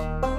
Bye.